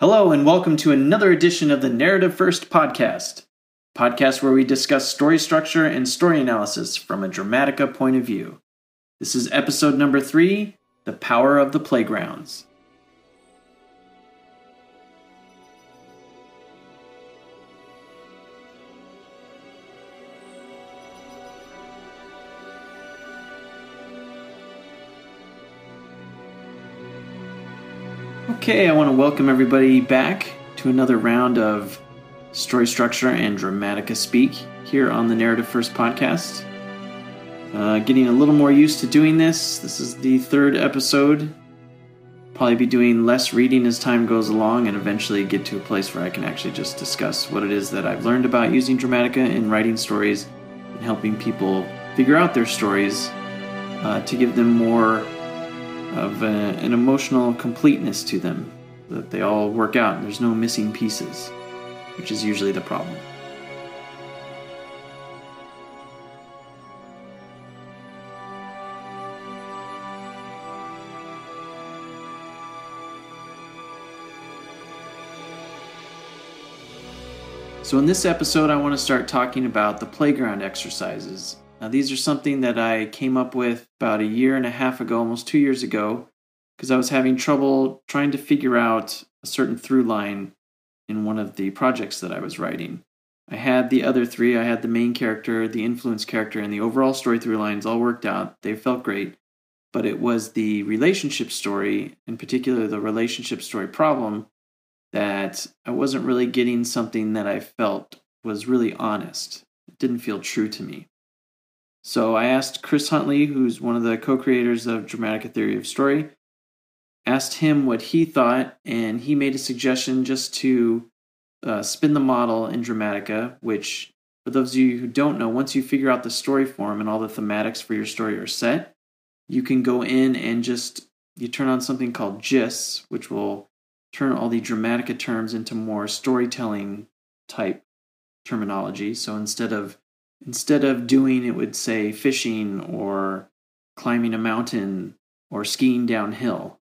Hello, and welcome to another edition of the Narrative First podcast, podcast where we discuss story structure and story analysis from a Dramatica point of view. This is episode number three The Power of the Playgrounds. Okay, I want to welcome everybody back to another round of story structure and dramatica speak here on the Narrative First podcast. Uh, getting a little more used to doing this. This is the third episode. Probably be doing less reading as time goes along and eventually get to a place where I can actually just discuss what it is that I've learned about using Dramatica in writing stories and helping people figure out their stories uh, to give them more of a, an emotional completeness to them, that they all work out and there's no missing pieces, which is usually the problem. So, in this episode, I want to start talking about the playground exercises now, these are something that I came up with about a year and a half ago, almost two years ago, because I was having trouble trying to figure out a certain through line in one of the projects that I was writing. I had the other three I had the main character, the influence character, and the overall story through lines all worked out. They felt great. But it was the relationship story, in particular the relationship story problem, that I wasn't really getting something that I felt was really honest. It didn't feel true to me. So I asked Chris Huntley, who's one of the co creators of Dramatica Theory of Story, asked him what he thought, and he made a suggestion just to uh, spin the model in Dramatica, which, for those of you who don't know, once you figure out the story form and all the thematics for your story are set, you can go in and just you turn on something called Gists, which will turn all the Dramatica terms into more storytelling type terminology. So instead of instead of doing it would say fishing or climbing a mountain or skiing downhill.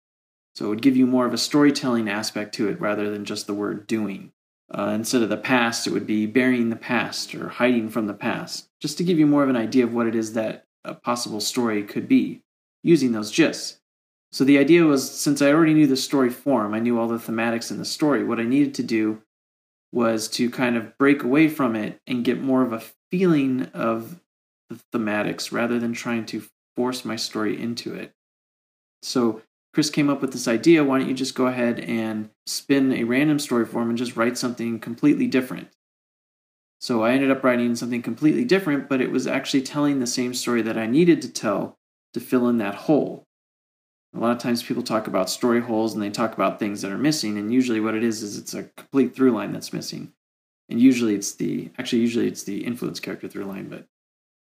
So it would give you more of a storytelling aspect to it rather than just the word doing. Uh, instead of the past, it would be burying the past or hiding from the past, just to give you more of an idea of what it is that a possible story could be using those gists. So the idea was since I already knew the story form, I knew all the thematics in the story, what I needed to do was to kind of break away from it and get more of a feeling of the thematics rather than trying to force my story into it. So Chris came up with this idea why don't you just go ahead and spin a random story form and just write something completely different? So I ended up writing something completely different, but it was actually telling the same story that I needed to tell to fill in that hole. A lot of times people talk about story holes and they talk about things that are missing, and usually what it is is it's a complete through line that's missing. And usually it's the actually usually it's the influence character through line, but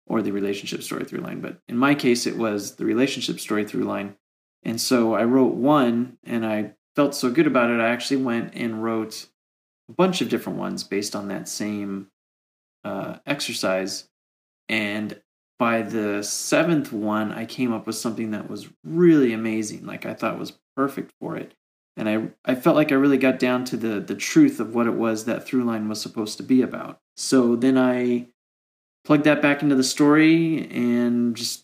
or the relationship story through line. But in my case it was the relationship story through line. And so I wrote one and I felt so good about it, I actually went and wrote a bunch of different ones based on that same uh, exercise. And by the seventh one, I came up with something that was really amazing. Like I thought was perfect for it. And I, I felt like I really got down to the, the truth of what it was that through line was supposed to be about. So then I plugged that back into the story and just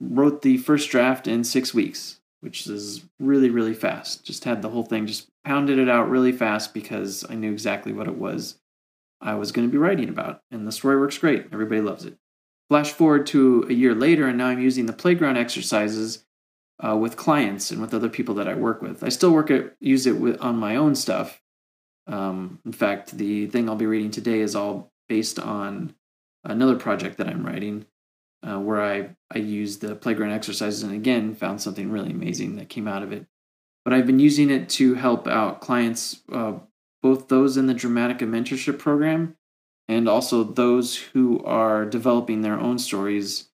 wrote the first draft in six weeks, which is really, really fast. Just had the whole thing, just pounded it out really fast because I knew exactly what it was I was going to be writing about. And the story works great. Everybody loves it. Flash forward to a year later, and now I'm using the playground exercises uh, with clients and with other people that I work with. I still work at use it with, on my own stuff. Um, in fact, the thing I'll be reading today is all based on another project that I'm writing, uh, where I I use the playground exercises and again found something really amazing that came out of it. But I've been using it to help out clients, uh, both those in the Dramatica mentorship program and also those who are developing their own stories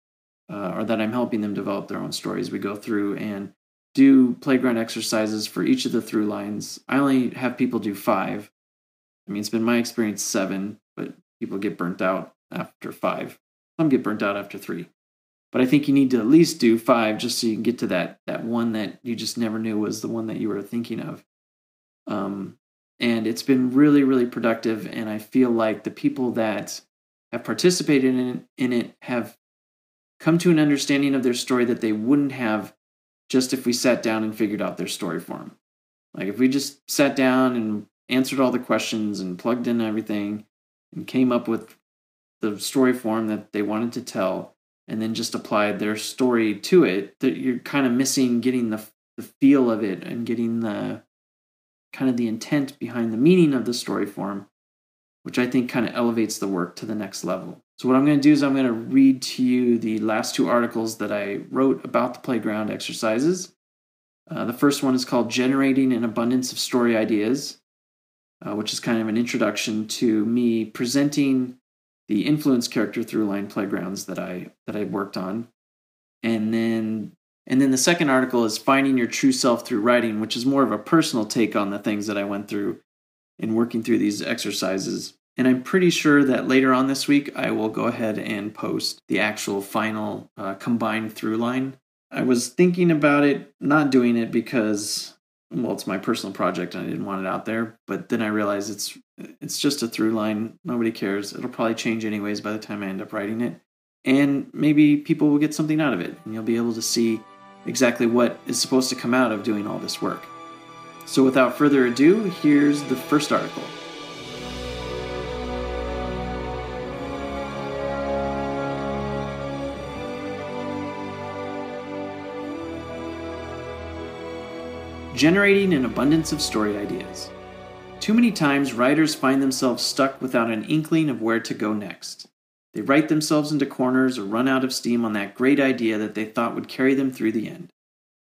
uh, or that I'm helping them develop their own stories. We go through and do playground exercises for each of the through lines. I only have people do five. I mean, it's been my experience seven, but people get burnt out after five. Some get burnt out after three. But I think you need to at least do five just so you can get to that that one that you just never knew was the one that you were thinking of. Um, and it's been really, really productive. And I feel like the people that have participated in in it have come to an understanding of their story that they wouldn't have just if we sat down and figured out their story for them. Like if we just sat down and answered all the questions and plugged in everything and came up with the story form that they wanted to tell and then just applied their story to it that you're kind of missing getting the, the feel of it and getting the kind of the intent behind the meaning of the story form which i think kind of elevates the work to the next level so what i'm going to do is i'm going to read to you the last two articles that i wrote about the playground exercises uh, the first one is called generating an abundance of story ideas uh, which is kind of an introduction to me presenting the influence character through line playgrounds that I that I worked on, and then and then the second article is finding your true self through writing, which is more of a personal take on the things that I went through in working through these exercises. And I'm pretty sure that later on this week I will go ahead and post the actual final uh, combined through line. I was thinking about it, not doing it because well, it's my personal project and I didn't want it out there. But then I realized it's it's just a through line. Nobody cares. It'll probably change anyways by the time I end up writing it. And maybe people will get something out of it and you'll be able to see exactly what is supposed to come out of doing all this work. So without further ado, here's the first article. Generating an abundance of story ideas. Too many times, writers find themselves stuck without an inkling of where to go next. They write themselves into corners or run out of steam on that great idea that they thought would carry them through the end.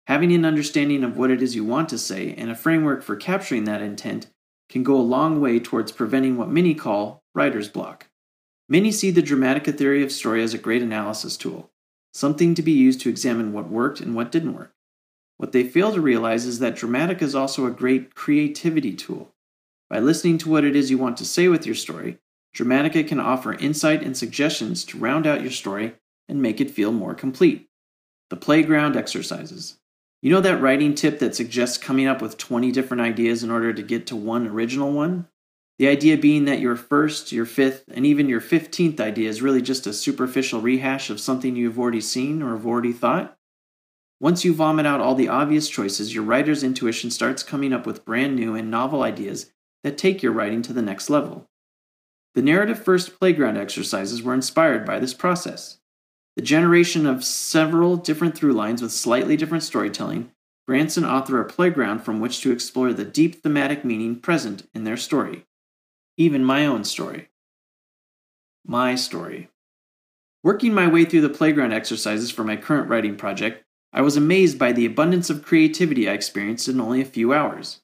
Having an understanding of what it is you want to say and a framework for capturing that intent can go a long way towards preventing what many call writer's block. Many see the Dramatica theory of story as a great analysis tool, something to be used to examine what worked and what didn't work. What they fail to realize is that Dramatica is also a great creativity tool. By listening to what it is you want to say with your story, Dramatica can offer insight and suggestions to round out your story and make it feel more complete. The playground exercises. You know that writing tip that suggests coming up with 20 different ideas in order to get to one original one? The idea being that your first, your fifth, and even your 15th idea is really just a superficial rehash of something you've already seen or have already thought? Once you vomit out all the obvious choices, your writer's intuition starts coming up with brand new and novel ideas that take your writing to the next level. The narrative first playground exercises were inspired by this process. The generation of several different through lines with slightly different storytelling grants an author a playground from which to explore the deep thematic meaning present in their story. Even my own story. My story. Working my way through the playground exercises for my current writing project, I was amazed by the abundance of creativity I experienced in only a few hours.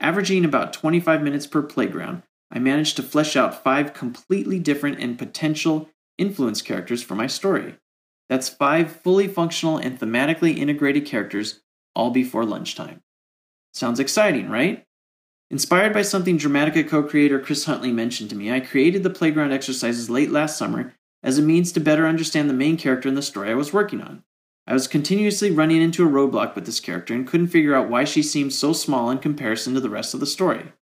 Averaging about 25 minutes per playground, I managed to flesh out five completely different and potential influence characters for my story. That's five fully functional and thematically integrated characters, all before lunchtime. Sounds exciting, right? Inspired by something Dramatica co creator Chris Huntley mentioned to me, I created the playground exercises late last summer as a means to better understand the main character in the story I was working on. I was continuously running into a roadblock with this character and couldn't figure out why she seemed so small in comparison to the rest of the story.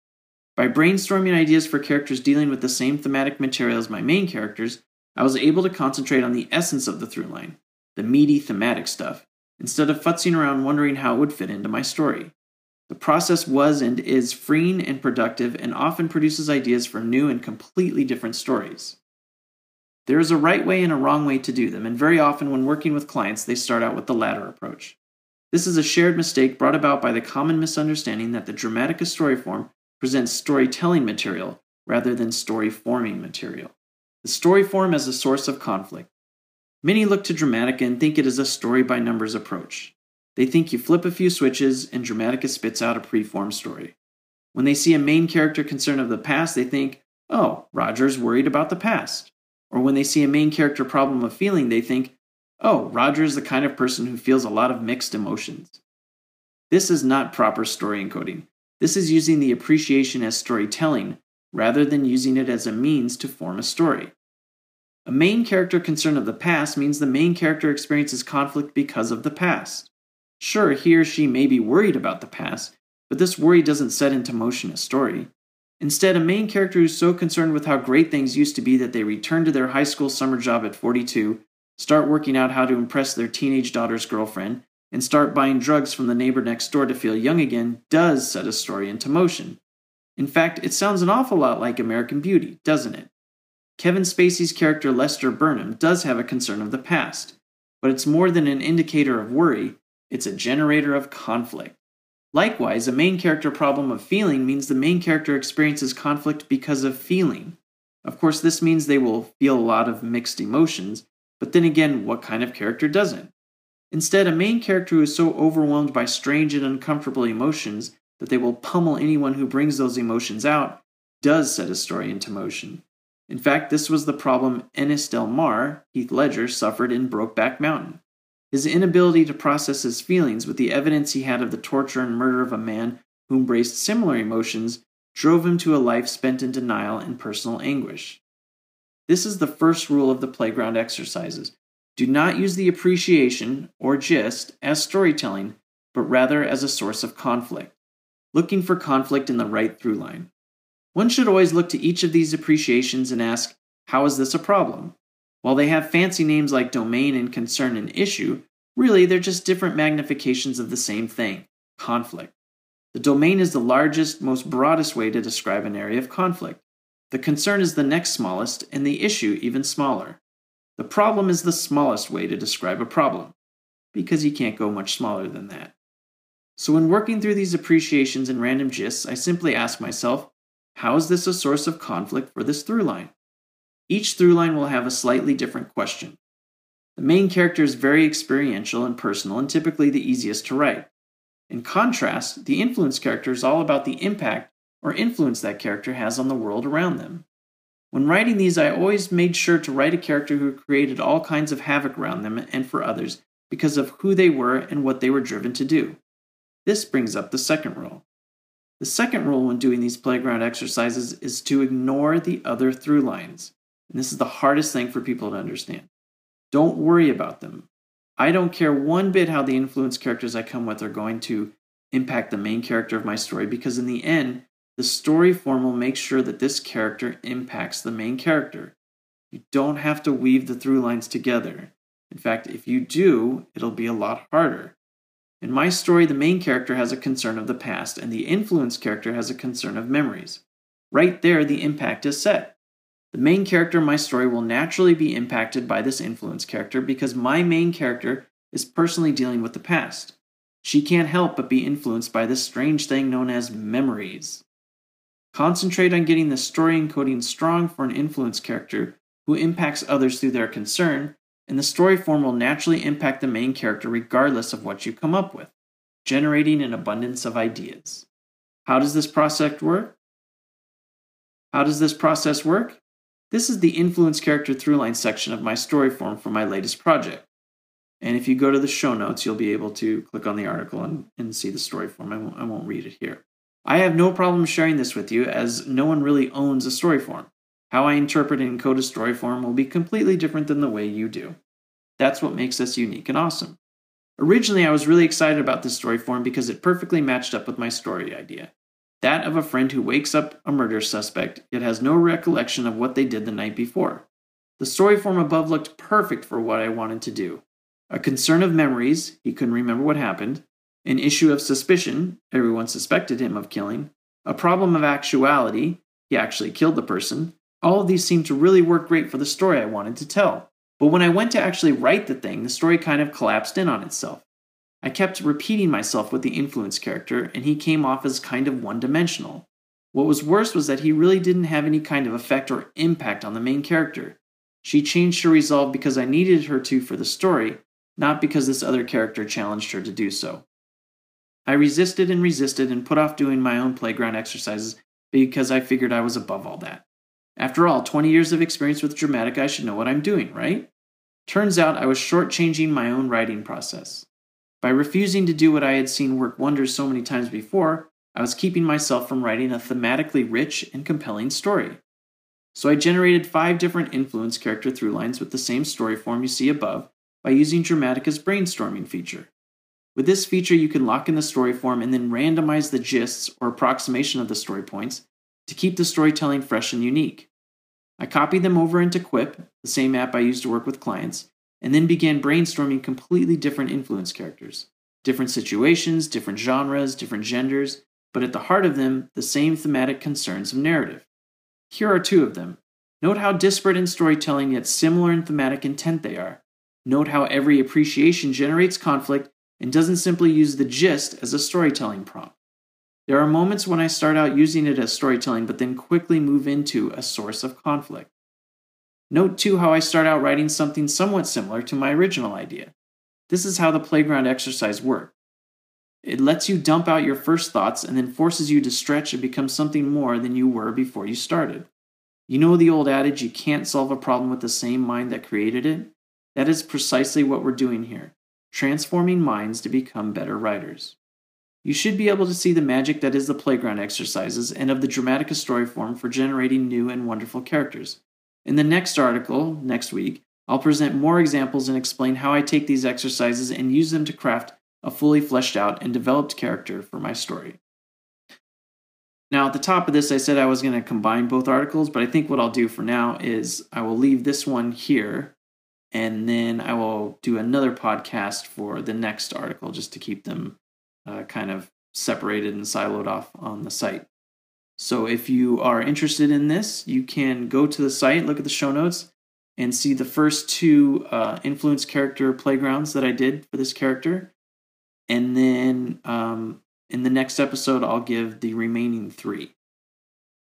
By brainstorming ideas for characters dealing with the same thematic material as my main characters, I was able to concentrate on the essence of the through line, the meaty thematic stuff, instead of futzing around wondering how it would fit into my story. The process was and is freeing and productive and often produces ideas for new and completely different stories. There is a right way and a wrong way to do them, and very often when working with clients, they start out with the latter approach. This is a shared mistake brought about by the common misunderstanding that the Dramatica story form presents storytelling material rather than story forming material. The story form as a source of conflict. Many look to Dramatica and think it is a story by numbers approach. They think you flip a few switches and Dramatica spits out a preformed story. When they see a main character concerned of the past, they think, oh, Roger's worried about the past. Or when they see a main character problem of feeling, they think, oh, Roger is the kind of person who feels a lot of mixed emotions. This is not proper story encoding. This is using the appreciation as storytelling rather than using it as a means to form a story. A main character concern of the past means the main character experiences conflict because of the past. Sure, he or she may be worried about the past, but this worry doesn't set into motion a story. Instead, a main character who's so concerned with how great things used to be that they return to their high school summer job at 42, start working out how to impress their teenage daughter's girlfriend, and start buying drugs from the neighbor next door to feel young again does set a story into motion. In fact, it sounds an awful lot like American Beauty, doesn't it? Kevin Spacey's character Lester Burnham does have a concern of the past, but it's more than an indicator of worry, it's a generator of conflict. Likewise, a main character problem of feeling means the main character experiences conflict because of feeling. Of course, this means they will feel a lot of mixed emotions, but then again, what kind of character doesn't? Instead, a main character who is so overwhelmed by strange and uncomfortable emotions that they will pummel anyone who brings those emotions out does set a story into motion. In fact, this was the problem Ennis Del Mar, Heath Ledger, suffered in Brokeback Mountain. His inability to process his feelings with the evidence he had of the torture and murder of a man who embraced similar emotions drove him to a life spent in denial and personal anguish. This is the first rule of the playground exercises do not use the appreciation, or gist, as storytelling, but rather as a source of conflict, looking for conflict in the right through line. One should always look to each of these appreciations and ask, how is this a problem? While they have fancy names like domain and concern and issue, really they're just different magnifications of the same thing conflict. The domain is the largest, most broadest way to describe an area of conflict. The concern is the next smallest, and the issue even smaller. The problem is the smallest way to describe a problem, because you can't go much smaller than that. So, when working through these appreciations and random gists, I simply ask myself, how is this a source of conflict for this through line? Each through line will have a slightly different question. The main character is very experiential and personal and typically the easiest to write. In contrast, the influence character is all about the impact or influence that character has on the world around them. When writing these, I always made sure to write a character who created all kinds of havoc around them and for others because of who they were and what they were driven to do. This brings up the second rule. The second rule when doing these playground exercises is to ignore the other through lines. And this is the hardest thing for people to understand. Don't worry about them. I don't care one bit how the influence characters I come with are going to impact the main character of my story because, in the end, the story form will make sure that this character impacts the main character. You don't have to weave the through lines together. In fact, if you do, it'll be a lot harder. In my story, the main character has a concern of the past, and the influence character has a concern of memories. Right there, the impact is set. The main character in my story will naturally be impacted by this influence character because my main character is personally dealing with the past. She can't help but be influenced by this strange thing known as memories. Concentrate on getting the story encoding strong for an influence character who impacts others through their concern, and the story form will naturally impact the main character regardless of what you come up with, generating an abundance of ideas. How does this process work? How does this process work? This is the influence character throughline section of my story form for my latest project. And if you go to the show notes, you'll be able to click on the article and, and see the story form. I won't, I won't read it here. I have no problem sharing this with you as no one really owns a story form. How I interpret and encode a story form will be completely different than the way you do. That's what makes us unique and awesome. Originally, I was really excited about this story form because it perfectly matched up with my story idea that of a friend who wakes up a murder suspect yet has no recollection of what they did the night before. The story form above looked perfect for what I wanted to do. A concern of memories, he couldn't remember what happened, an issue of suspicion, everyone suspected him of killing, a problem of actuality, he actually killed the person. All of these seemed to really work great for the story I wanted to tell. But when I went to actually write the thing, the story kind of collapsed in on itself. I kept repeating myself with the influence character, and he came off as kind of one dimensional. What was worse was that he really didn't have any kind of effect or impact on the main character. She changed her resolve because I needed her to for the story, not because this other character challenged her to do so. I resisted and resisted and put off doing my own playground exercises because I figured I was above all that. After all, 20 years of experience with Dramatica, I should know what I'm doing, right? Turns out I was shortchanging my own writing process. By refusing to do what I had seen work wonders so many times before, I was keeping myself from writing a thematically rich and compelling story. So I generated five different influence character through lines with the same story form you see above by using Dramatica's brainstorming feature. With this feature, you can lock in the story form and then randomize the gists or approximation of the story points to keep the storytelling fresh and unique. I copied them over into Quip, the same app I use to work with clients, and then began brainstorming completely different influence characters. Different situations, different genres, different genders, but at the heart of them, the same thematic concerns of narrative. Here are two of them. Note how disparate in storytelling yet similar in thematic intent they are. Note how every appreciation generates conflict and doesn't simply use the gist as a storytelling prompt. There are moments when I start out using it as storytelling, but then quickly move into a source of conflict. Note too how I start out writing something somewhat similar to my original idea. This is how the playground exercise works. It lets you dump out your first thoughts and then forces you to stretch and become something more than you were before you started. You know the old adage, you can't solve a problem with the same mind that created it? That is precisely what we're doing here, transforming minds to become better writers. You should be able to see the magic that is the playground exercises and of the Dramatica story form for generating new and wonderful characters. In the next article, next week, I'll present more examples and explain how I take these exercises and use them to craft a fully fleshed out and developed character for my story. Now, at the top of this, I said I was going to combine both articles, but I think what I'll do for now is I will leave this one here and then I will do another podcast for the next article just to keep them uh, kind of separated and siloed off on the site. So, if you are interested in this, you can go to the site, look at the show notes, and see the first two uh, influence character playgrounds that I did for this character. And then um, in the next episode, I'll give the remaining three.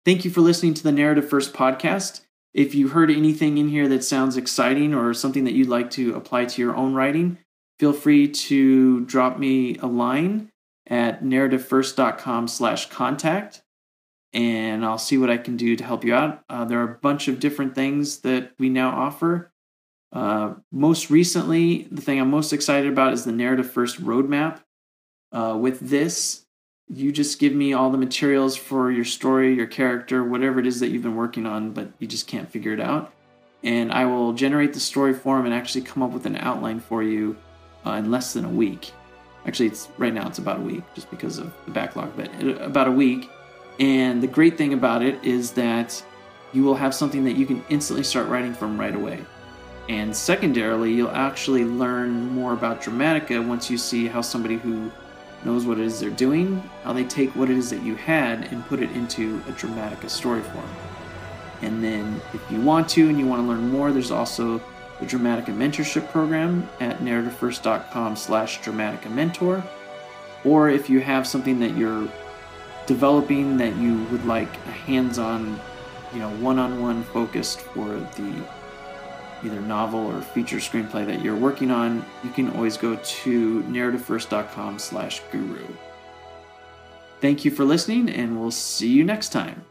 Thank you for listening to the Narrative First podcast. If you heard anything in here that sounds exciting or something that you'd like to apply to your own writing, feel free to drop me a line at narrativefirst.com slash contact and I'll see what I can do to help you out. Uh, there are a bunch of different things that we now offer. Uh, most recently, the thing I'm most excited about is the Narrative First Roadmap. Uh, with this, you just give me all the materials for your story, your character, whatever it is that you've been working on, but you just can't figure it out. And I will generate the story form and actually come up with an outline for you uh, in less than a week. Actually, it's right now it's about a week just because of the backlog, but about a week. And the great thing about it is that you will have something that you can instantly start writing from right away. And secondarily, you'll actually learn more about Dramatica once you see how somebody who knows what it is they're doing, how they take what it is that you had and put it into a Dramatica story form. And then, if you want to and you want to learn more, there's also the Dramatica Mentorship Program at narrativefirst.com slash Dramatica Mentor. Or if you have something that you're developing that you would like a hands-on, you know, one-on-one focused for the either novel or feature screenplay that you're working on, you can always go to narrativefirst.com slash guru. Thank you for listening, and we'll see you next time.